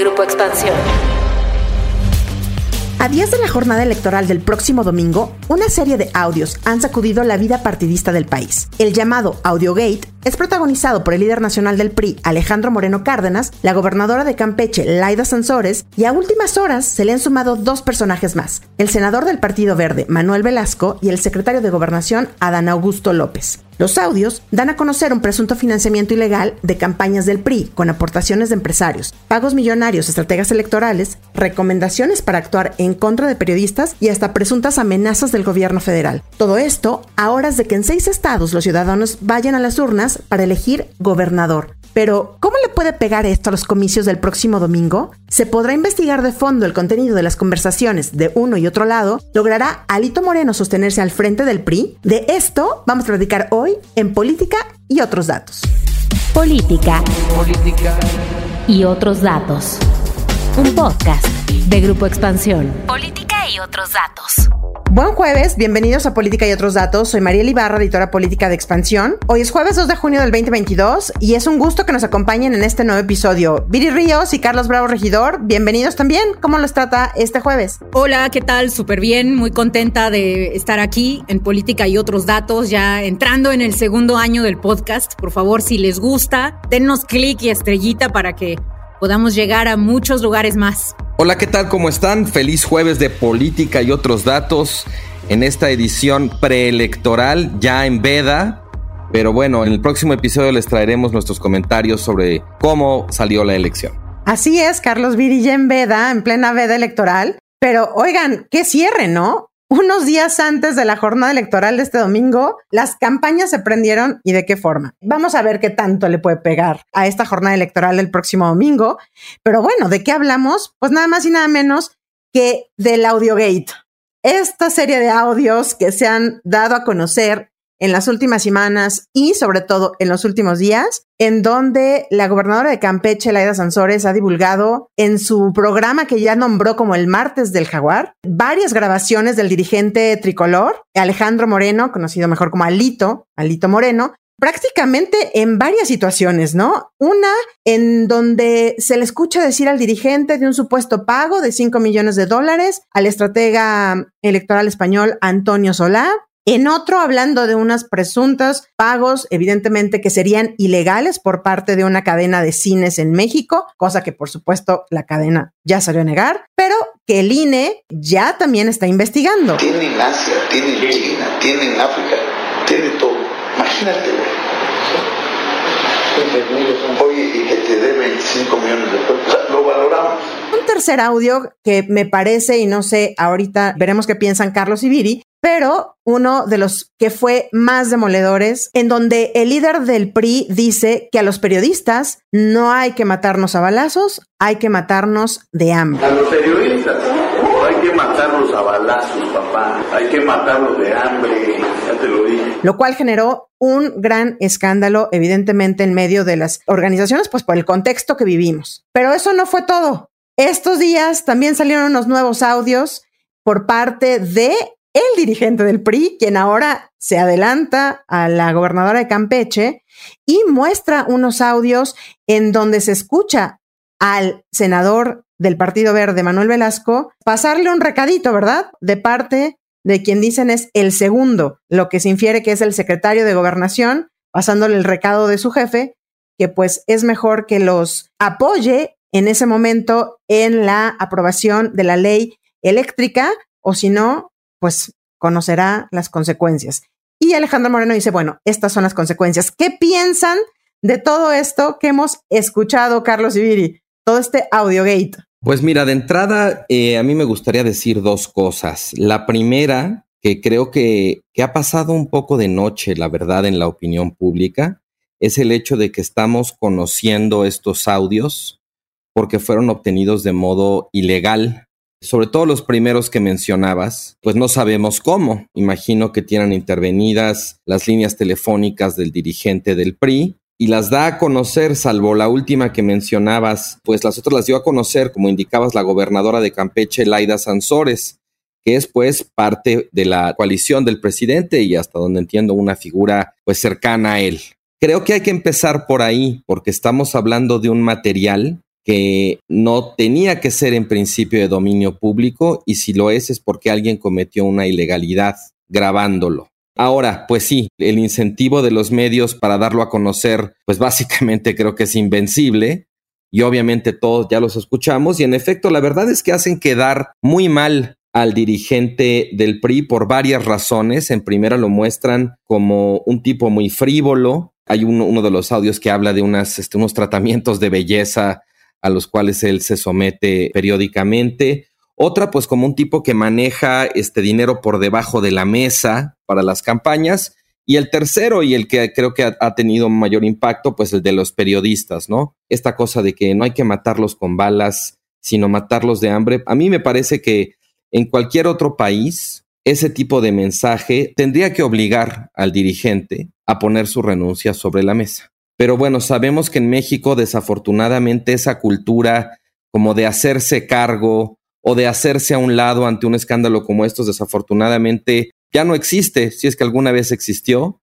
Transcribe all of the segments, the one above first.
Grupo Expansión. A días de la jornada electoral del próximo domingo, una serie de audios han sacudido la vida partidista del país. El llamado Audiogate es protagonizado por el líder nacional del PRI, Alejandro Moreno Cárdenas, la gobernadora de Campeche, Laida Sansores, y a últimas horas se le han sumado dos personajes más, el senador del Partido Verde, Manuel Velasco, y el secretario de Gobernación, Adán Augusto López. Los audios dan a conocer un presunto financiamiento ilegal de campañas del PRI con aportaciones de empresarios, pagos millonarios, estrategias electorales, recomendaciones para actuar en contra de periodistas y hasta presuntas amenazas del gobierno federal. Todo esto a horas de que en seis estados los ciudadanos vayan a las urnas para elegir gobernador. Pero, ¿cómo le puede pegar esto a los comicios del próximo domingo? ¿Se podrá investigar de fondo el contenido de las conversaciones de uno y otro lado? ¿Logrará Alito Moreno sostenerse al frente del PRI? De esto vamos a platicar hoy en Política y otros datos. Política. Política. Y otros datos. Un podcast de Grupo Expansión. Política y otros datos. Buen jueves, bienvenidos a Política y otros datos. Soy María Ibarra, editora política de Expansión. Hoy es jueves 2 de junio del 2022 y es un gusto que nos acompañen en este nuevo episodio. Viri Ríos y Carlos Bravo Regidor, bienvenidos también. ¿Cómo los trata este jueves? Hola, ¿qué tal? Súper bien, muy contenta de estar aquí en Política y otros datos, ya entrando en el segundo año del podcast. Por favor, si les gusta, dennos clic y estrellita para que podamos llegar a muchos lugares más. Hola, ¿qué tal? ¿Cómo están? Feliz jueves de política y otros datos en esta edición preelectoral ya en veda. Pero bueno, en el próximo episodio les traeremos nuestros comentarios sobre cómo salió la elección. Así es, Carlos Viri ya en veda, en plena veda electoral. Pero oigan, qué cierre, ¿no? Unos días antes de la jornada electoral de este domingo, las campañas se prendieron y de qué forma. Vamos a ver qué tanto le puede pegar a esta jornada electoral del próximo domingo. Pero bueno, ¿de qué hablamos? Pues nada más y nada menos que del Audiogate. Esta serie de audios que se han dado a conocer en las últimas semanas y sobre todo en los últimos días, en donde la gobernadora de Campeche, Laida Sansores, ha divulgado en su programa que ya nombró como el martes del jaguar, varias grabaciones del dirigente tricolor, Alejandro Moreno, conocido mejor como Alito, Alito Moreno, prácticamente en varias situaciones, ¿no? Una en donde se le escucha decir al dirigente de un supuesto pago de 5 millones de dólares al estratega electoral español Antonio Solá, en otro, hablando de unas presuntas pagos, evidentemente que serían ilegales por parte de una cadena de cines en México, cosa que por supuesto la cadena ya salió a negar, pero que el INE ya también está investigando. Tienen Asia, tienen China, tienen África, tienen todo. Imagínate, Oye, y que te dé 25 millones de pesos. lo valoramos. Un tercer audio que me parece, y no sé, ahorita veremos qué piensan Carlos y Viri, pero uno de los que fue más demoledores, en donde el líder del PRI dice que a los periodistas no hay que matarnos a balazos, hay que matarnos de hambre. A los periodistas no hay que matarlos a balazos, papá, hay que matarlos de hambre, ya te lo dije. Lo cual generó un gran escándalo, evidentemente, en medio de las organizaciones, pues por el contexto que vivimos. Pero eso no fue todo. Estos días también salieron unos nuevos audios por parte de el dirigente del PRI, quien ahora se adelanta a la gobernadora de Campeche y muestra unos audios en donde se escucha al senador del Partido Verde, Manuel Velasco, pasarle un recadito, ¿verdad? De parte de quien dicen es el segundo, lo que se infiere que es el secretario de gobernación, pasándole el recado de su jefe, que pues es mejor que los apoye en ese momento en la aprobación de la ley eléctrica, o si no, pues conocerá las consecuencias. Y Alejandro Moreno dice, bueno, estas son las consecuencias. ¿Qué piensan de todo esto que hemos escuchado, Carlos Ibiri? Todo este audiogate. Pues mira, de entrada, eh, a mí me gustaría decir dos cosas. La primera, que creo que, que ha pasado un poco de noche, la verdad, en la opinión pública, es el hecho de que estamos conociendo estos audios porque fueron obtenidos de modo ilegal sobre todo los primeros que mencionabas, pues no sabemos cómo. Imagino que tienen intervenidas las líneas telefónicas del dirigente del PRI y las da a conocer, salvo la última que mencionabas, pues las otras las dio a conocer, como indicabas, la gobernadora de Campeche, Laida Sansores, que es pues parte de la coalición del presidente y hasta donde entiendo una figura pues cercana a él. Creo que hay que empezar por ahí, porque estamos hablando de un material que no tenía que ser en principio de dominio público y si lo es es porque alguien cometió una ilegalidad grabándolo. Ahora, pues sí, el incentivo de los medios para darlo a conocer, pues básicamente creo que es invencible y obviamente todos ya los escuchamos y en efecto la verdad es que hacen quedar muy mal al dirigente del PRI por varias razones. En primera lo muestran como un tipo muy frívolo. Hay uno, de los audios que habla de unas, este, unos tratamientos de belleza a los cuales él se somete periódicamente. Otra, pues como un tipo que maneja este dinero por debajo de la mesa para las campañas. Y el tercero, y el que creo que ha, tenido mayor impacto, pues el de los periodistas, ¿no? Esta cosa de que no hay que matarlos con balas, sino matarlos de hambre. A mí me parece que en cualquier otro país, ese tipo de mensaje tendría que obligar al dirigente a poner su renuncia sobre la mesa. Pero bueno, sabemos que en México desafortunadamente esa cultura como de hacerse cargo o de hacerse a un lado ante un escándalo como estos, desafortunadamente ya no existe, si es que alguna vez existió.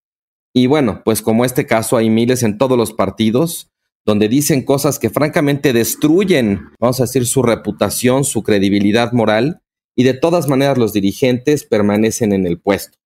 Y bueno, pues como este caso hay miles en todos los partidos donde dicen cosas que francamente destruyen, vamos a decir, su reputación, su credibilidad moral, y de todas maneras los dirigentes permanecen en el puesto.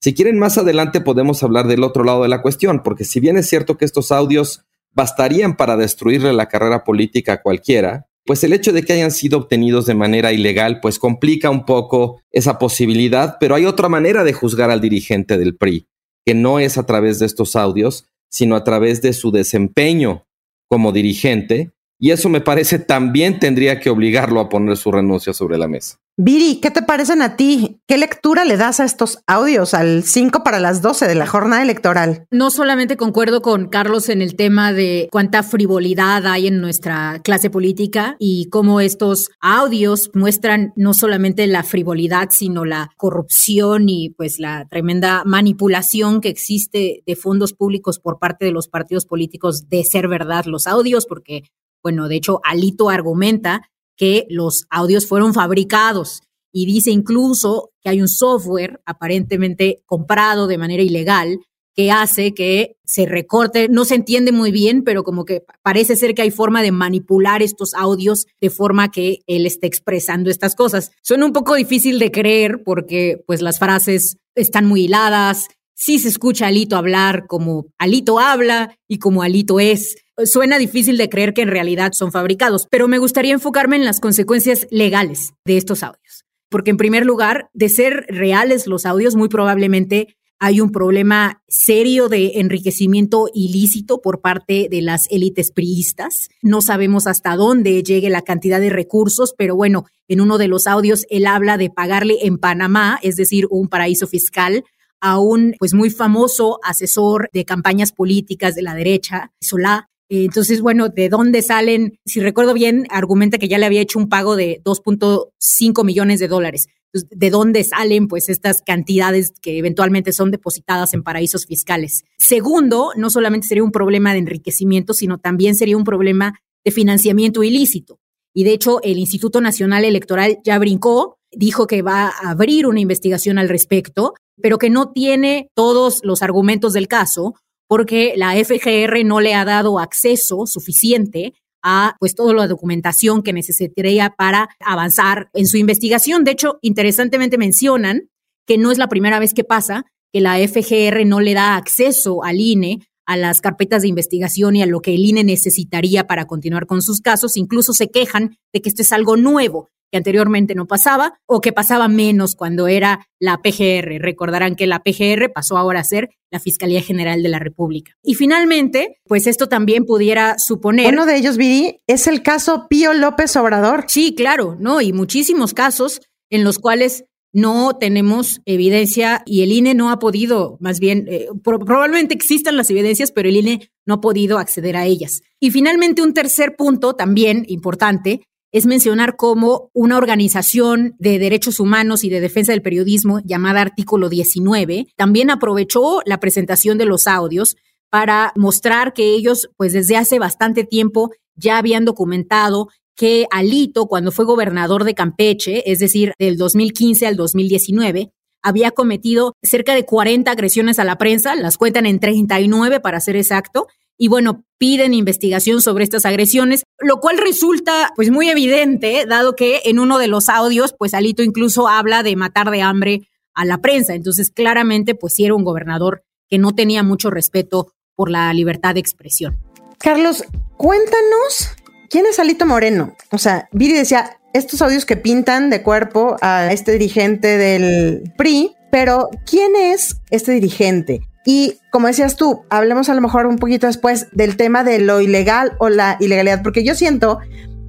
Si quieren más adelante podemos hablar del otro lado de la cuestión, porque si bien es cierto que estos audios bastarían para destruirle la carrera política a cualquiera, pues el hecho de que hayan sido obtenidos de manera ilegal pues complica un poco esa posibilidad, pero hay otra manera de juzgar al dirigente del PRI, que no es a través de estos audios, sino a través de su desempeño como dirigente, y eso me parece también tendría que obligarlo a poner su renuncia sobre la mesa. Viri, ¿qué te parecen a ti? ¿Qué lectura le das a estos audios al 5 para las 12 de la jornada electoral? No solamente concuerdo con Carlos en el tema de cuánta frivolidad hay en nuestra clase política y cómo estos audios muestran no solamente la frivolidad, sino la corrupción y pues la tremenda manipulación que existe de fondos públicos por parte de los partidos políticos de ser verdad los audios, porque bueno, de hecho, Alito argumenta que los audios fueron fabricados y dice incluso que hay un software aparentemente comprado de manera ilegal que hace que se recorte, no se entiende muy bien, pero como que parece ser que hay forma de manipular estos audios de forma que él esté expresando estas cosas. Suena un poco difícil de creer porque pues las frases están muy hiladas, sí se escucha a Alito hablar como Alito habla y como Alito es. Suena difícil de creer que en realidad son fabricados, pero me gustaría enfocarme en las consecuencias legales de estos audios. Porque en primer lugar, de ser reales los audios, muy probablemente hay un problema serio de enriquecimiento ilícito por parte de las élites priistas. No sabemos hasta dónde llegue la cantidad de recursos, pero bueno, en uno de los audios él habla de pagarle en Panamá, es decir, un paraíso fiscal, a un pues muy famoso asesor de campañas políticas de la derecha, Solá, entonces, bueno, ¿de dónde salen? Si recuerdo bien, argumenta que ya le había hecho un pago de 2.5 millones de dólares. ¿De dónde salen pues estas cantidades que eventualmente son depositadas en paraísos fiscales? Segundo, no solamente sería un problema de enriquecimiento, sino también sería un problema de financiamiento ilícito. Y de hecho, el Instituto Nacional Electoral ya brincó, dijo que va a abrir una investigación al respecto, pero que no tiene todos los argumentos del caso, porque la FGR no le ha dado acceso suficiente a pues toda la documentación que necesitaría para avanzar en su investigación. De hecho, interesantemente mencionan que no es la primera vez que pasa que la FGR no le da acceso al INE a las carpetas de investigación y a lo que el INE necesitaría para continuar con sus casos. Incluso se quejan de que esto es algo nuevo que anteriormente no pasaba o que pasaba menos cuando era la PGR. Recordarán que la PGR pasó ahora a ser la Fiscalía General de la República. Y finalmente, pues esto también pudiera suponer... Uno de ellos, Viri, es el caso Pío López Obrador. Sí, claro, ¿no? Y muchísimos casos en los cuales no tenemos evidencia y el INE no ha podido, más bien, eh, probablemente existan las evidencias, pero el INE no ha podido acceder a ellas. Y finalmente, un tercer punto también importante es mencionar cómo una organización de derechos humanos y de defensa del periodismo llamada Artículo 19 también aprovechó la presentación de los audios para mostrar que ellos, pues desde hace bastante tiempo, ya habían documentado que Alito, cuando fue gobernador de Campeche, es decir, del 2015 al 2019, había cometido cerca de 40 agresiones a la prensa, las cuentan en 39 para ser exacto, y bueno, piden investigación sobre estas agresiones, lo cual resulta pues muy evidente, dado que en uno de los audios, pues Alito incluso habla de matar de hambre a la prensa. Entonces, claramente, pues sí era un gobernador que no tenía mucho respeto por la libertad de expresión. Carlos, cuéntanos quién es Alito Moreno. O sea, Viri decía, estos audios que pintan de cuerpo a este dirigente del PRI, pero ¿quién es este dirigente? Y como decías tú, hablemos a lo mejor un poquito después del tema de lo ilegal o la ilegalidad, porque yo siento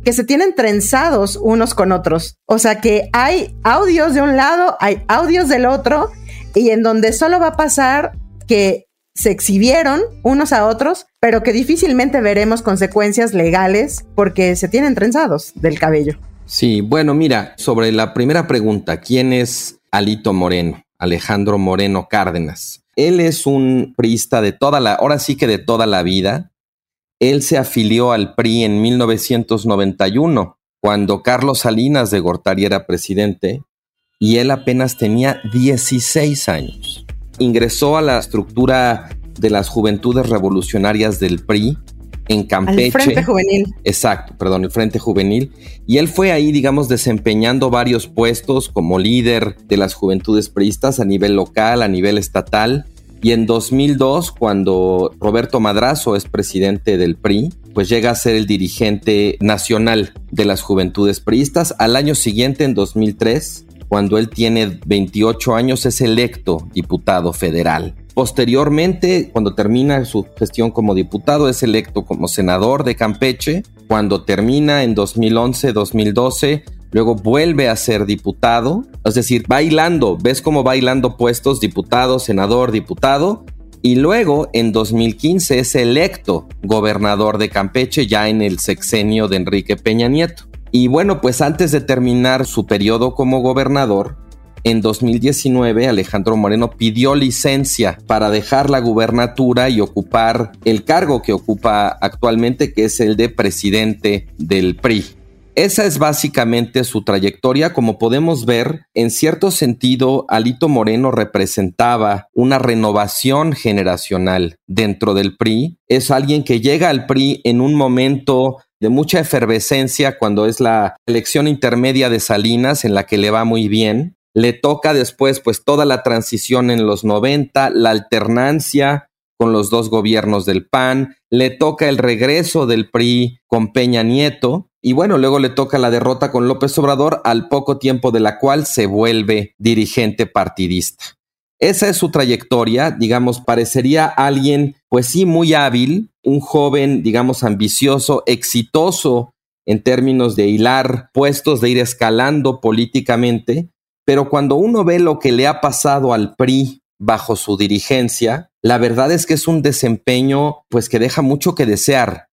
que se tienen trenzados unos con otros. O sea que hay audios de un lado, hay audios del otro, y en donde solo va a pasar que se exhibieron unos a otros, pero que difícilmente veremos consecuencias legales porque se tienen trenzados del cabello. Sí, bueno, mira, sobre la primera pregunta, ¿quién es Alito Moreno? Alejandro Moreno Cárdenas. Él es un priista de toda la, ahora sí que de toda la vida. Él se afilió al PRI en 1991, cuando Carlos Salinas de Gortari era presidente, y él apenas tenía 16 años. Ingresó a la estructura de las Juventudes Revolucionarias del PRI en Campeche. El Frente Juvenil. Exacto, perdón, el Frente Juvenil. Y él fue ahí, digamos, desempeñando varios puestos como líder de las juventudes priistas a nivel local, a nivel estatal. Y en 2002, cuando Roberto Madrazo es presidente del PRI, pues llega a ser el dirigente nacional de las juventudes priistas. Al año siguiente, en 2003, cuando él tiene 28 años, es electo diputado federal. Posteriormente, cuando termina su gestión como diputado, es electo como senador de Campeche. Cuando termina en 2011-2012, luego vuelve a ser diputado. Es decir, bailando, ves cómo bailando puestos diputado, senador, diputado. Y luego, en 2015, es electo gobernador de Campeche ya en el sexenio de Enrique Peña Nieto. Y bueno, pues antes de terminar su periodo como gobernador, en 2019 Alejandro Moreno pidió licencia para dejar la gubernatura y ocupar el cargo que ocupa actualmente, que es el de presidente del PRI. Esa es básicamente su trayectoria. Como podemos ver, en cierto sentido, Alito Moreno representaba una renovación generacional dentro del PRI. Es alguien que llega al PRI en un momento de mucha efervescencia cuando es la elección intermedia de Salinas en la que le va muy bien le toca después pues toda la transición en los 90, la alternancia con los dos gobiernos del PAN, le toca el regreso del PRI con Peña Nieto y bueno, luego le toca la derrota con López Obrador al poco tiempo de la cual se vuelve dirigente partidista. Esa es su trayectoria, digamos, parecería alguien pues sí muy hábil, un joven, digamos, ambicioso, exitoso en términos de hilar puestos, de ir escalando políticamente, pero cuando uno ve lo que le ha pasado al PRI bajo su dirigencia, la verdad es que es un desempeño pues que deja mucho que desear.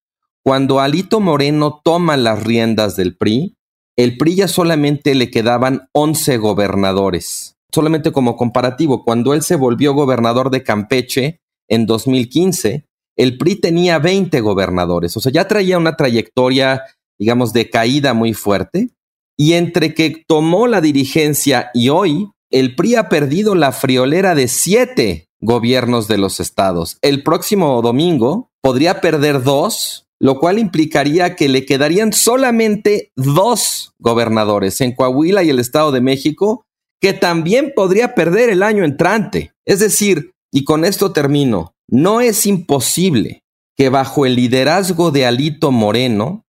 Cuando Alito Moreno toma las riendas del PRI, el PRI ya solamente le quedaban 11 gobernadores. Solamente como comparativo, cuando él se volvió gobernador de Campeche en 2015, el PRI tenía 20 gobernadores, o sea, ya traía una trayectoria, digamos, de caída muy fuerte. Y entre que tomó la dirigencia y hoy, el PRI ha perdido la friolera de siete gobiernos de los estados. El próximo domingo podría perder dos, lo cual implicaría que le quedarían solamente dos gobernadores en Coahuila y el Estado de México, que también podría perder el año entrante. Es decir, y con esto termino, no es imposible que bajo el liderazgo de Alito Moreno,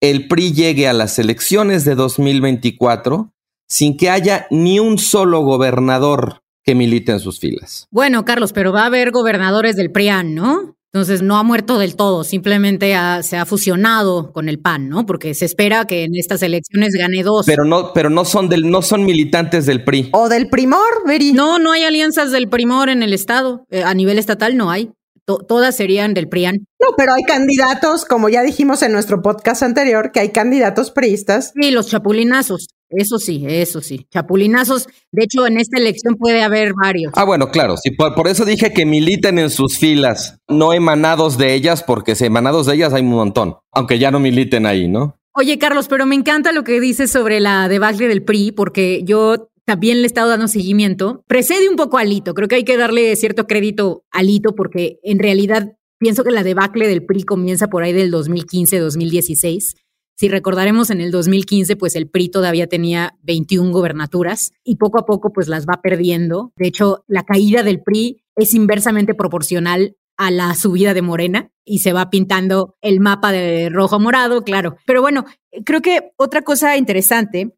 el PRI llegue a las elecciones de 2024 sin que haya ni un solo gobernador que milite en sus filas. Bueno, Carlos, pero va a haber gobernadores del PRIAN, ¿no? Entonces no ha muerto del todo, simplemente se ha fusionado con el PAN, ¿no? Porque se espera que en estas elecciones gane dos. Pero no, pero no son del, no son militantes del PRI. O del Primor, Veri. No, no hay alianzas del Primor en el estado. Eh, a nivel estatal no hay todas serían del PRIAN. No, pero hay candidatos, como ya dijimos en nuestro podcast anterior, que hay candidatos priistas. Sí, los chapulinazos. Eso sí, eso sí. Chapulinazos. De hecho, en esta elección puede haber varios. Ah, bueno, claro. Sí, por, eso dije que militen en sus filas, no emanados de ellas, porque si emanados de ellas hay un montón, aunque ya no militen ahí, ¿no? Oye, Carlos, pero me encanta lo que dices sobre la debacle del PRI, porque yo también le he estado dando seguimiento. Precede un poco a Alito. Creo que hay que darle cierto crédito a Alito porque en realidad Pienso que la debacle del PRI comienza por ahí del 2015-2016. Si recordaremos en el 2015, pues el PRI todavía tenía 21 gobernaturas y poco a poco pues las va perdiendo. De hecho, la caída del PRI es inversamente proporcional a la subida de Morena y se va pintando el mapa de rojo morado, claro. Pero bueno, creo que otra cosa interesante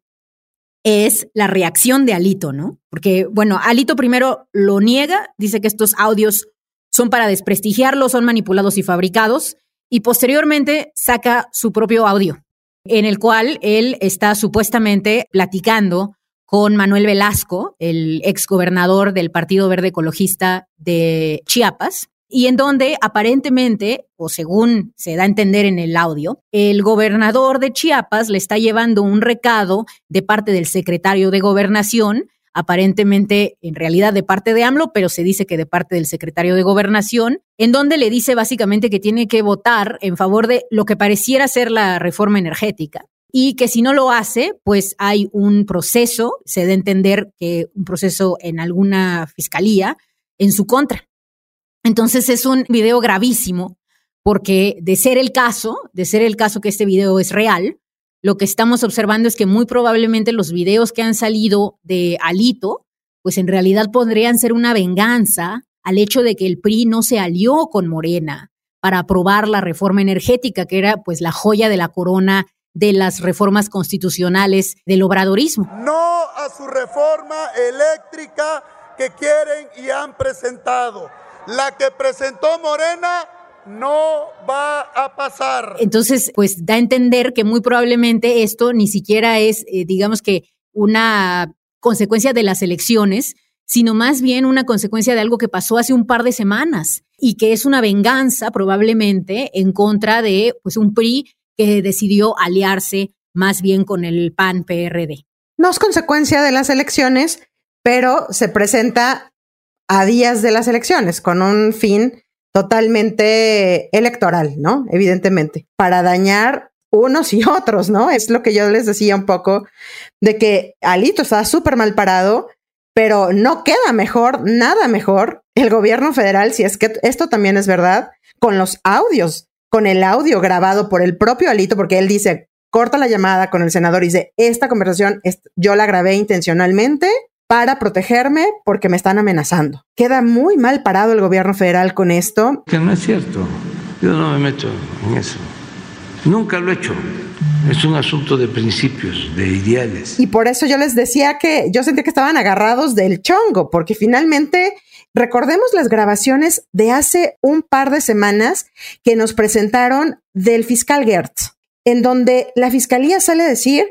es la reacción de Alito, ¿no? Porque, bueno, Alito primero lo niega, dice que estos audios son para desprestigiarlo, son manipulados y fabricados, y posteriormente saca su propio audio, en el cual él está supuestamente platicando con Manuel Velasco, el exgobernador del Partido Verde Ecologista de Chiapas, y en donde aparentemente, o según se da a entender en el audio, el gobernador de Chiapas le está llevando un recado de parte del secretario de gobernación, aparentemente en realidad de parte de AMLO, pero se dice que de parte del secretario de gobernación, en donde le dice básicamente que tiene que votar en favor de lo que pareciera ser la reforma energética y que si no lo hace, pues hay un proceso, se a entender que un proceso en alguna fiscalía en su contra. Entonces es un video gravísimo porque de ser el caso, de ser el caso que este video es real, lo que estamos observando es que muy probablemente los videos que han salido de Alito, pues en realidad podrían ser una venganza al hecho de que el PRI no se alió con Morena para aprobar la reforma energética, que era pues la joya de la corona de las reformas constitucionales del obradorismo. No a su reforma eléctrica que quieren y han presentado la que presentó Morena no va a pasar. Entonces, pues da a entender que muy probablemente esto ni siquiera es, eh, digamos que, una consecuencia de las elecciones, sino más bien una consecuencia de algo que pasó hace un par de semanas y que es una venganza probablemente en contra de pues un PRI que decidió aliarse más bien con el PAN PRD. No es consecuencia de las elecciones, pero se presenta a días de las elecciones, con un fin totalmente electoral, ¿no? Evidentemente, para dañar unos y otros, ¿no? Es lo que yo les decía un poco, de que Alito está súper mal parado, pero no queda mejor, nada mejor, el gobierno federal, si es que esto también es verdad, con los audios, con el audio grabado por el propio Alito, porque él dice, corta la llamada con el senador y dice, esta conversación yo la grabé intencionalmente para protegerme porque me están amenazando. Queda muy mal parado el gobierno federal con esto. Que no es cierto. Yo no me meto en eso. Nunca lo he hecho. Es un asunto de principios, de ideales. Y por eso yo les decía que yo sentí que estaban agarrados del chongo, porque finalmente recordemos las grabaciones de hace un par de semanas que nos presentaron del fiscal Gertz, en donde la fiscalía sale a decir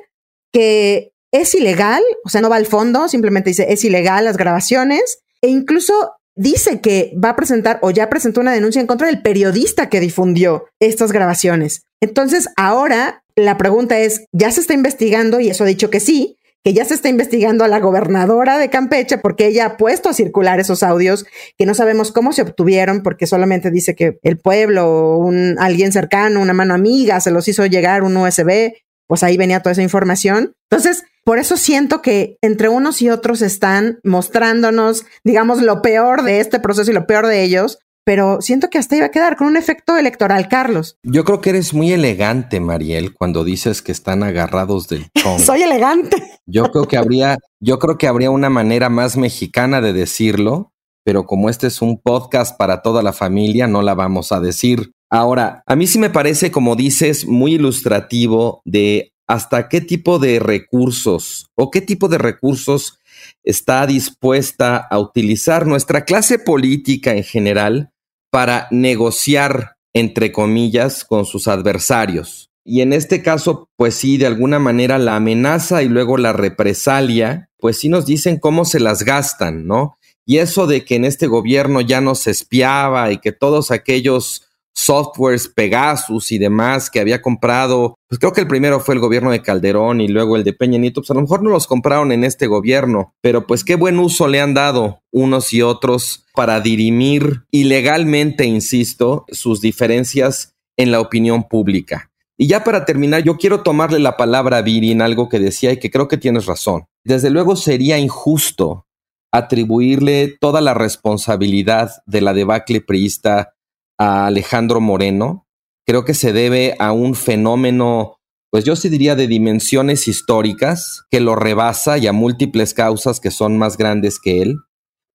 que es ilegal, o sea, no va al fondo, simplemente dice es ilegal las grabaciones e incluso dice que va a presentar o ya presentó una denuncia en contra del periodista que difundió estas grabaciones. Entonces, ahora la pregunta es, ¿ya se está investigando? Y eso ha dicho que sí, que ya se está investigando a la gobernadora de Campeche porque ella ha puesto a circular esos audios que no sabemos cómo se obtuvieron porque solamente dice que el pueblo un, alguien cercano, una mano amiga, se los hizo llegar un USB, pues ahí venía toda esa información. Entonces, por eso siento que entre unos y otros están mostrándonos, digamos, lo peor de este proceso y lo peor de ellos, pero siento que hasta iba a quedar con un efecto electoral, Carlos. Yo creo que eres muy elegante, Mariel, cuando dices que están agarrados del chongo. Soy elegante. Yo creo que habría, yo creo que habría una manera más mexicana de decirlo, pero como este es un podcast para toda la familia, no la vamos a decir. Ahora, a mí sí me parece, como dices, muy ilustrativo de hasta qué tipo de recursos o qué tipo de recursos está dispuesta a utilizar nuestra clase política en general para negociar, entre comillas, con sus adversarios. Y en este caso, pues sí, de alguna manera la amenaza y luego la represalia, pues sí nos dicen cómo se las gastan, ¿no? Y eso de que en este gobierno ya no se espiaba y que todos aquellos softwares Pegasus y demás que había comprado, pues creo que el primero fue el gobierno de Calderón y luego el de Peña Nieto, pues a lo mejor no los compraron en este gobierno, pero pues qué buen uso le han dado unos y otros para dirimir ilegalmente, insisto, sus diferencias en la opinión pública. Y ya para terminar, yo quiero tomarle la palabra a Viri en algo que decía y que creo que tienes razón. Desde luego sería injusto atribuirle toda la responsabilidad de la debacle priista a Alejandro Moreno. Creo que se debe a un fenómeno, pues yo sí diría de dimensiones históricas, que lo rebasa y a múltiples causas que son más grandes que él.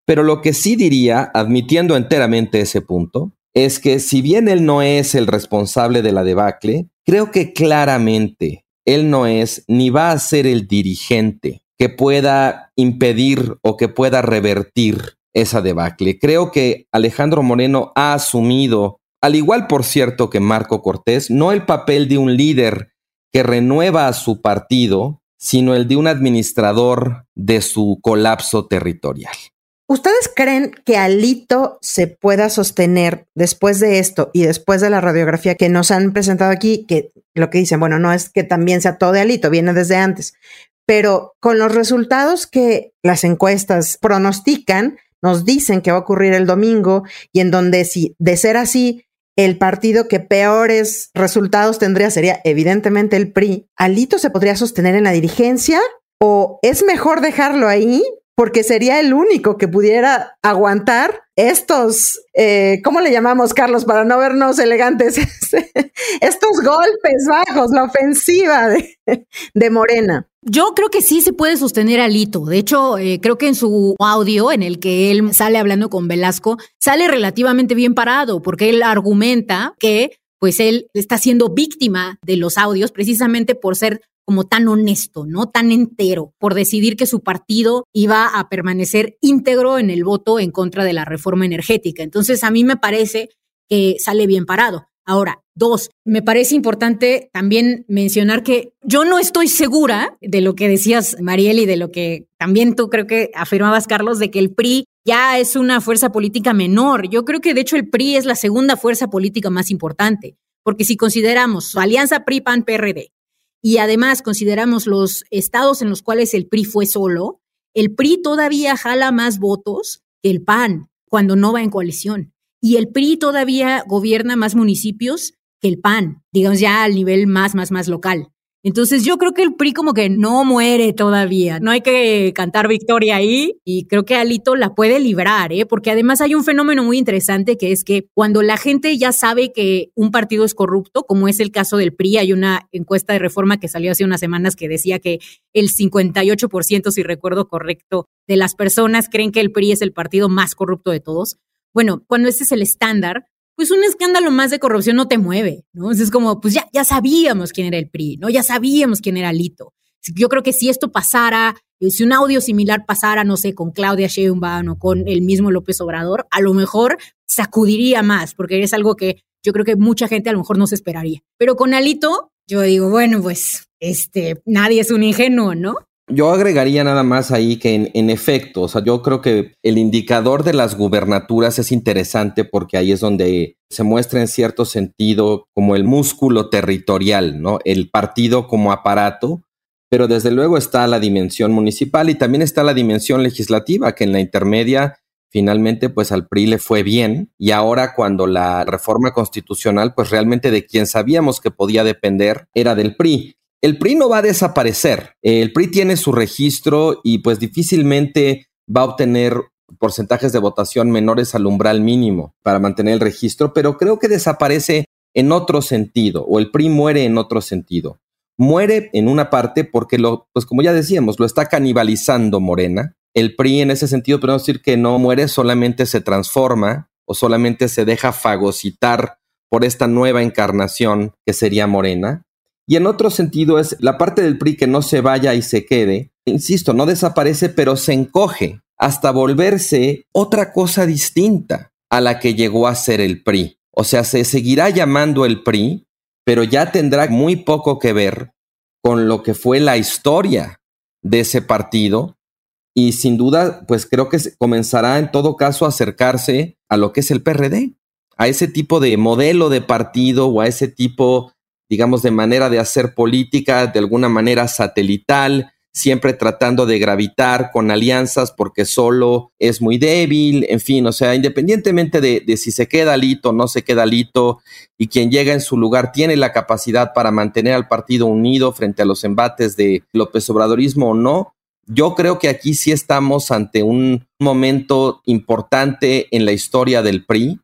Pero lo que sí diría, admitiendo enteramente ese punto, es que si bien él no es el responsable de la debacle, creo que claramente él no es ni va a ser el dirigente que pueda impedir o que pueda revertir esa debacle. Creo que Alejandro Moreno ha asumido, al igual por cierto que Marco Cortés, no el papel de un líder que renueva a su partido, sino el de un administrador de su colapso territorial. ¿Ustedes creen que Alito se pueda sostener después de esto y después de la radiografía que nos han presentado aquí? Que lo que dicen, bueno, no es que también sea todo de Alito, viene desde antes, pero con los resultados que las encuestas pronostican, nos dicen que va a ocurrir el domingo y en donde si de ser así, el partido que peores resultados tendría sería evidentemente el PRI. ¿Alito se podría sostener en la dirigencia o es mejor dejarlo ahí porque sería el único que pudiera aguantar estos, eh, ¿cómo le llamamos, Carlos, para no vernos elegantes? estos golpes bajos, la ofensiva de, Morena. Yo creo que sí se puede sostener Alito. De hecho, eh, creo que en su audio en el que él sale hablando con Velasco, sale relativamente bien parado, porque él argumenta que pues él está siendo víctima de los audios precisamente por ser como tan honesto, ¿no? Tan entero, por decidir que su partido iba a permanecer íntegro en el voto en contra de la reforma energética. Entonces, a mí me parece que sale bien parado. Ahora, dos, me parece importante también mencionar que yo no estoy segura de lo que decías, Mariel, y de lo que también tú creo que afirmabas, Carlos, de que el PRI ya es una fuerza política menor. Yo creo que de hecho el PRI es la segunda fuerza política más importante, porque si consideramos su alianza PRI-PAN-PRD, y además consideramos los estados en los cuales el PRI fue solo, el PRI todavía jala más votos que el PAN cuando no va en coalición. Y el PRI todavía gobierna más municipios que el PAN, digamos ya al nivel más, más, más local. Entonces yo creo que el PRI como que no muere todavía, no hay que cantar victoria ahí y creo que Alito la puede librar, ¿eh? porque además hay un fenómeno muy interesante que es que cuando la gente ya sabe que un partido es corrupto, como es el caso del PRI, hay una encuesta de reforma que salió hace unas semanas que decía que el 58%, si recuerdo correcto, de las personas creen que el PRI es el partido más corrupto de todos. Bueno, cuando ese es el estándar, pues un escándalo más de corrupción no te mueve, ¿no? Es como, pues ya, ya sabíamos quién era el PRI, ¿no? Ya sabíamos quién era Lito. Yo creo que si esto pasara, eh, si un audio similar pasara, no sé, con Claudia Sheinbaum o con el mismo López Obrador, a lo mejor sacudiría más, porque es algo que yo creo que mucha gente a lo mejor no se esperaría. Pero con Alito, yo digo, bueno, pues, este, nadie es un ingenuo, ¿no? Yo agregaría nada más ahí que en, efecto, o sea, yo creo que el indicador de las gubernaturas es interesante porque ahí es donde se muestra en cierto sentido como el músculo territorial, ¿no? El partido como aparato, pero desde luego está la dimensión municipal y también está la dimensión legislativa, que en la intermedia finalmente pues al PRI le fue bien y ahora cuando la reforma constitucional pues realmente de quien sabíamos que podía depender era del PRI. El PRI no va a desaparecer. El PRI tiene su registro y pues difícilmente va a obtener porcentajes de votación menores al umbral mínimo para mantener el registro, pero creo que desaparece en otro sentido o el PRI muere en otro sentido. Muere en una parte porque lo, pues como ya decíamos, lo está canibalizando Morena. El PRI en ese sentido podemos decir que no muere, solamente se transforma o solamente se deja fagocitar por esta nueva encarnación que sería Morena. Y en otro sentido es la parte del PRI que no se vaya y se quede, insisto, no desaparece, pero se encoge hasta volverse otra cosa distinta a la que llegó a ser el PRI. O sea, se seguirá llamando el PRI, pero ya tendrá muy poco que ver con lo que fue la historia de ese partido y sin duda, pues creo que comenzará en todo caso a acercarse a lo que es el PRD, a ese tipo de modelo de partido o a ese tipo digamos, de manera de hacer política de alguna manera satelital, siempre tratando de gravitar con alianzas porque solo es muy débil, en fin, o sea, independientemente de, de, si se queda Lito o no se queda Lito y quien llega en su lugar tiene la capacidad para mantener al partido unido frente a los embates de López Obradorismo o no, yo creo que aquí sí estamos ante un momento importante en la historia del PRI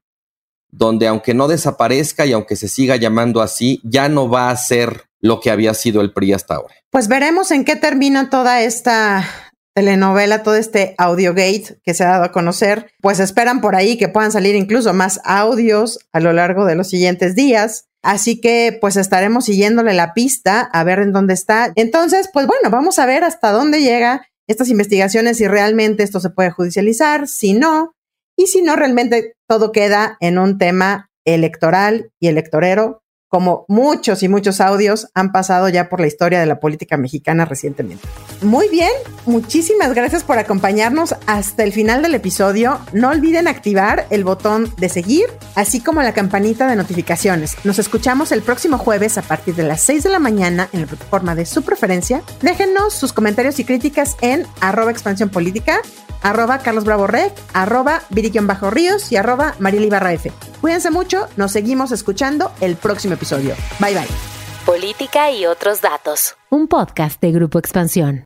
donde aunque no desaparezca y aunque se siga llamando así, ya no va a ser lo que había sido el PRI hasta ahora. Pues veremos en qué termina toda esta telenovela, todo este audiogate que se ha dado a conocer, pues esperan por ahí que puedan salir incluso más audios a lo largo de los siguientes días. Así que pues estaremos siguiéndole la pista a ver en dónde está. Entonces, pues bueno, vamos a ver hasta dónde llega estas investigaciones, si realmente esto se puede judicializar, si no, y si no, realmente todo queda en un tema electoral y electorero como muchos y muchos audios han pasado ya por la historia de la política mexicana recientemente. Muy bien, muchísimas gracias por acompañarnos hasta el final del episodio. No olviden activar el botón de seguir, así como la campanita de notificaciones. Nos escuchamos el próximo jueves a partir de las 6 de la mañana en la plataforma de su preferencia. Déjenos sus comentarios y críticas en arroba política, arroba Carlos Bravo Rec, arroba Bajo Ríos y arroba Barra F. Cuídense mucho, nos seguimos escuchando el próximo episodio. Bye bye. Política y otros datos. Un podcast de Grupo Expansión.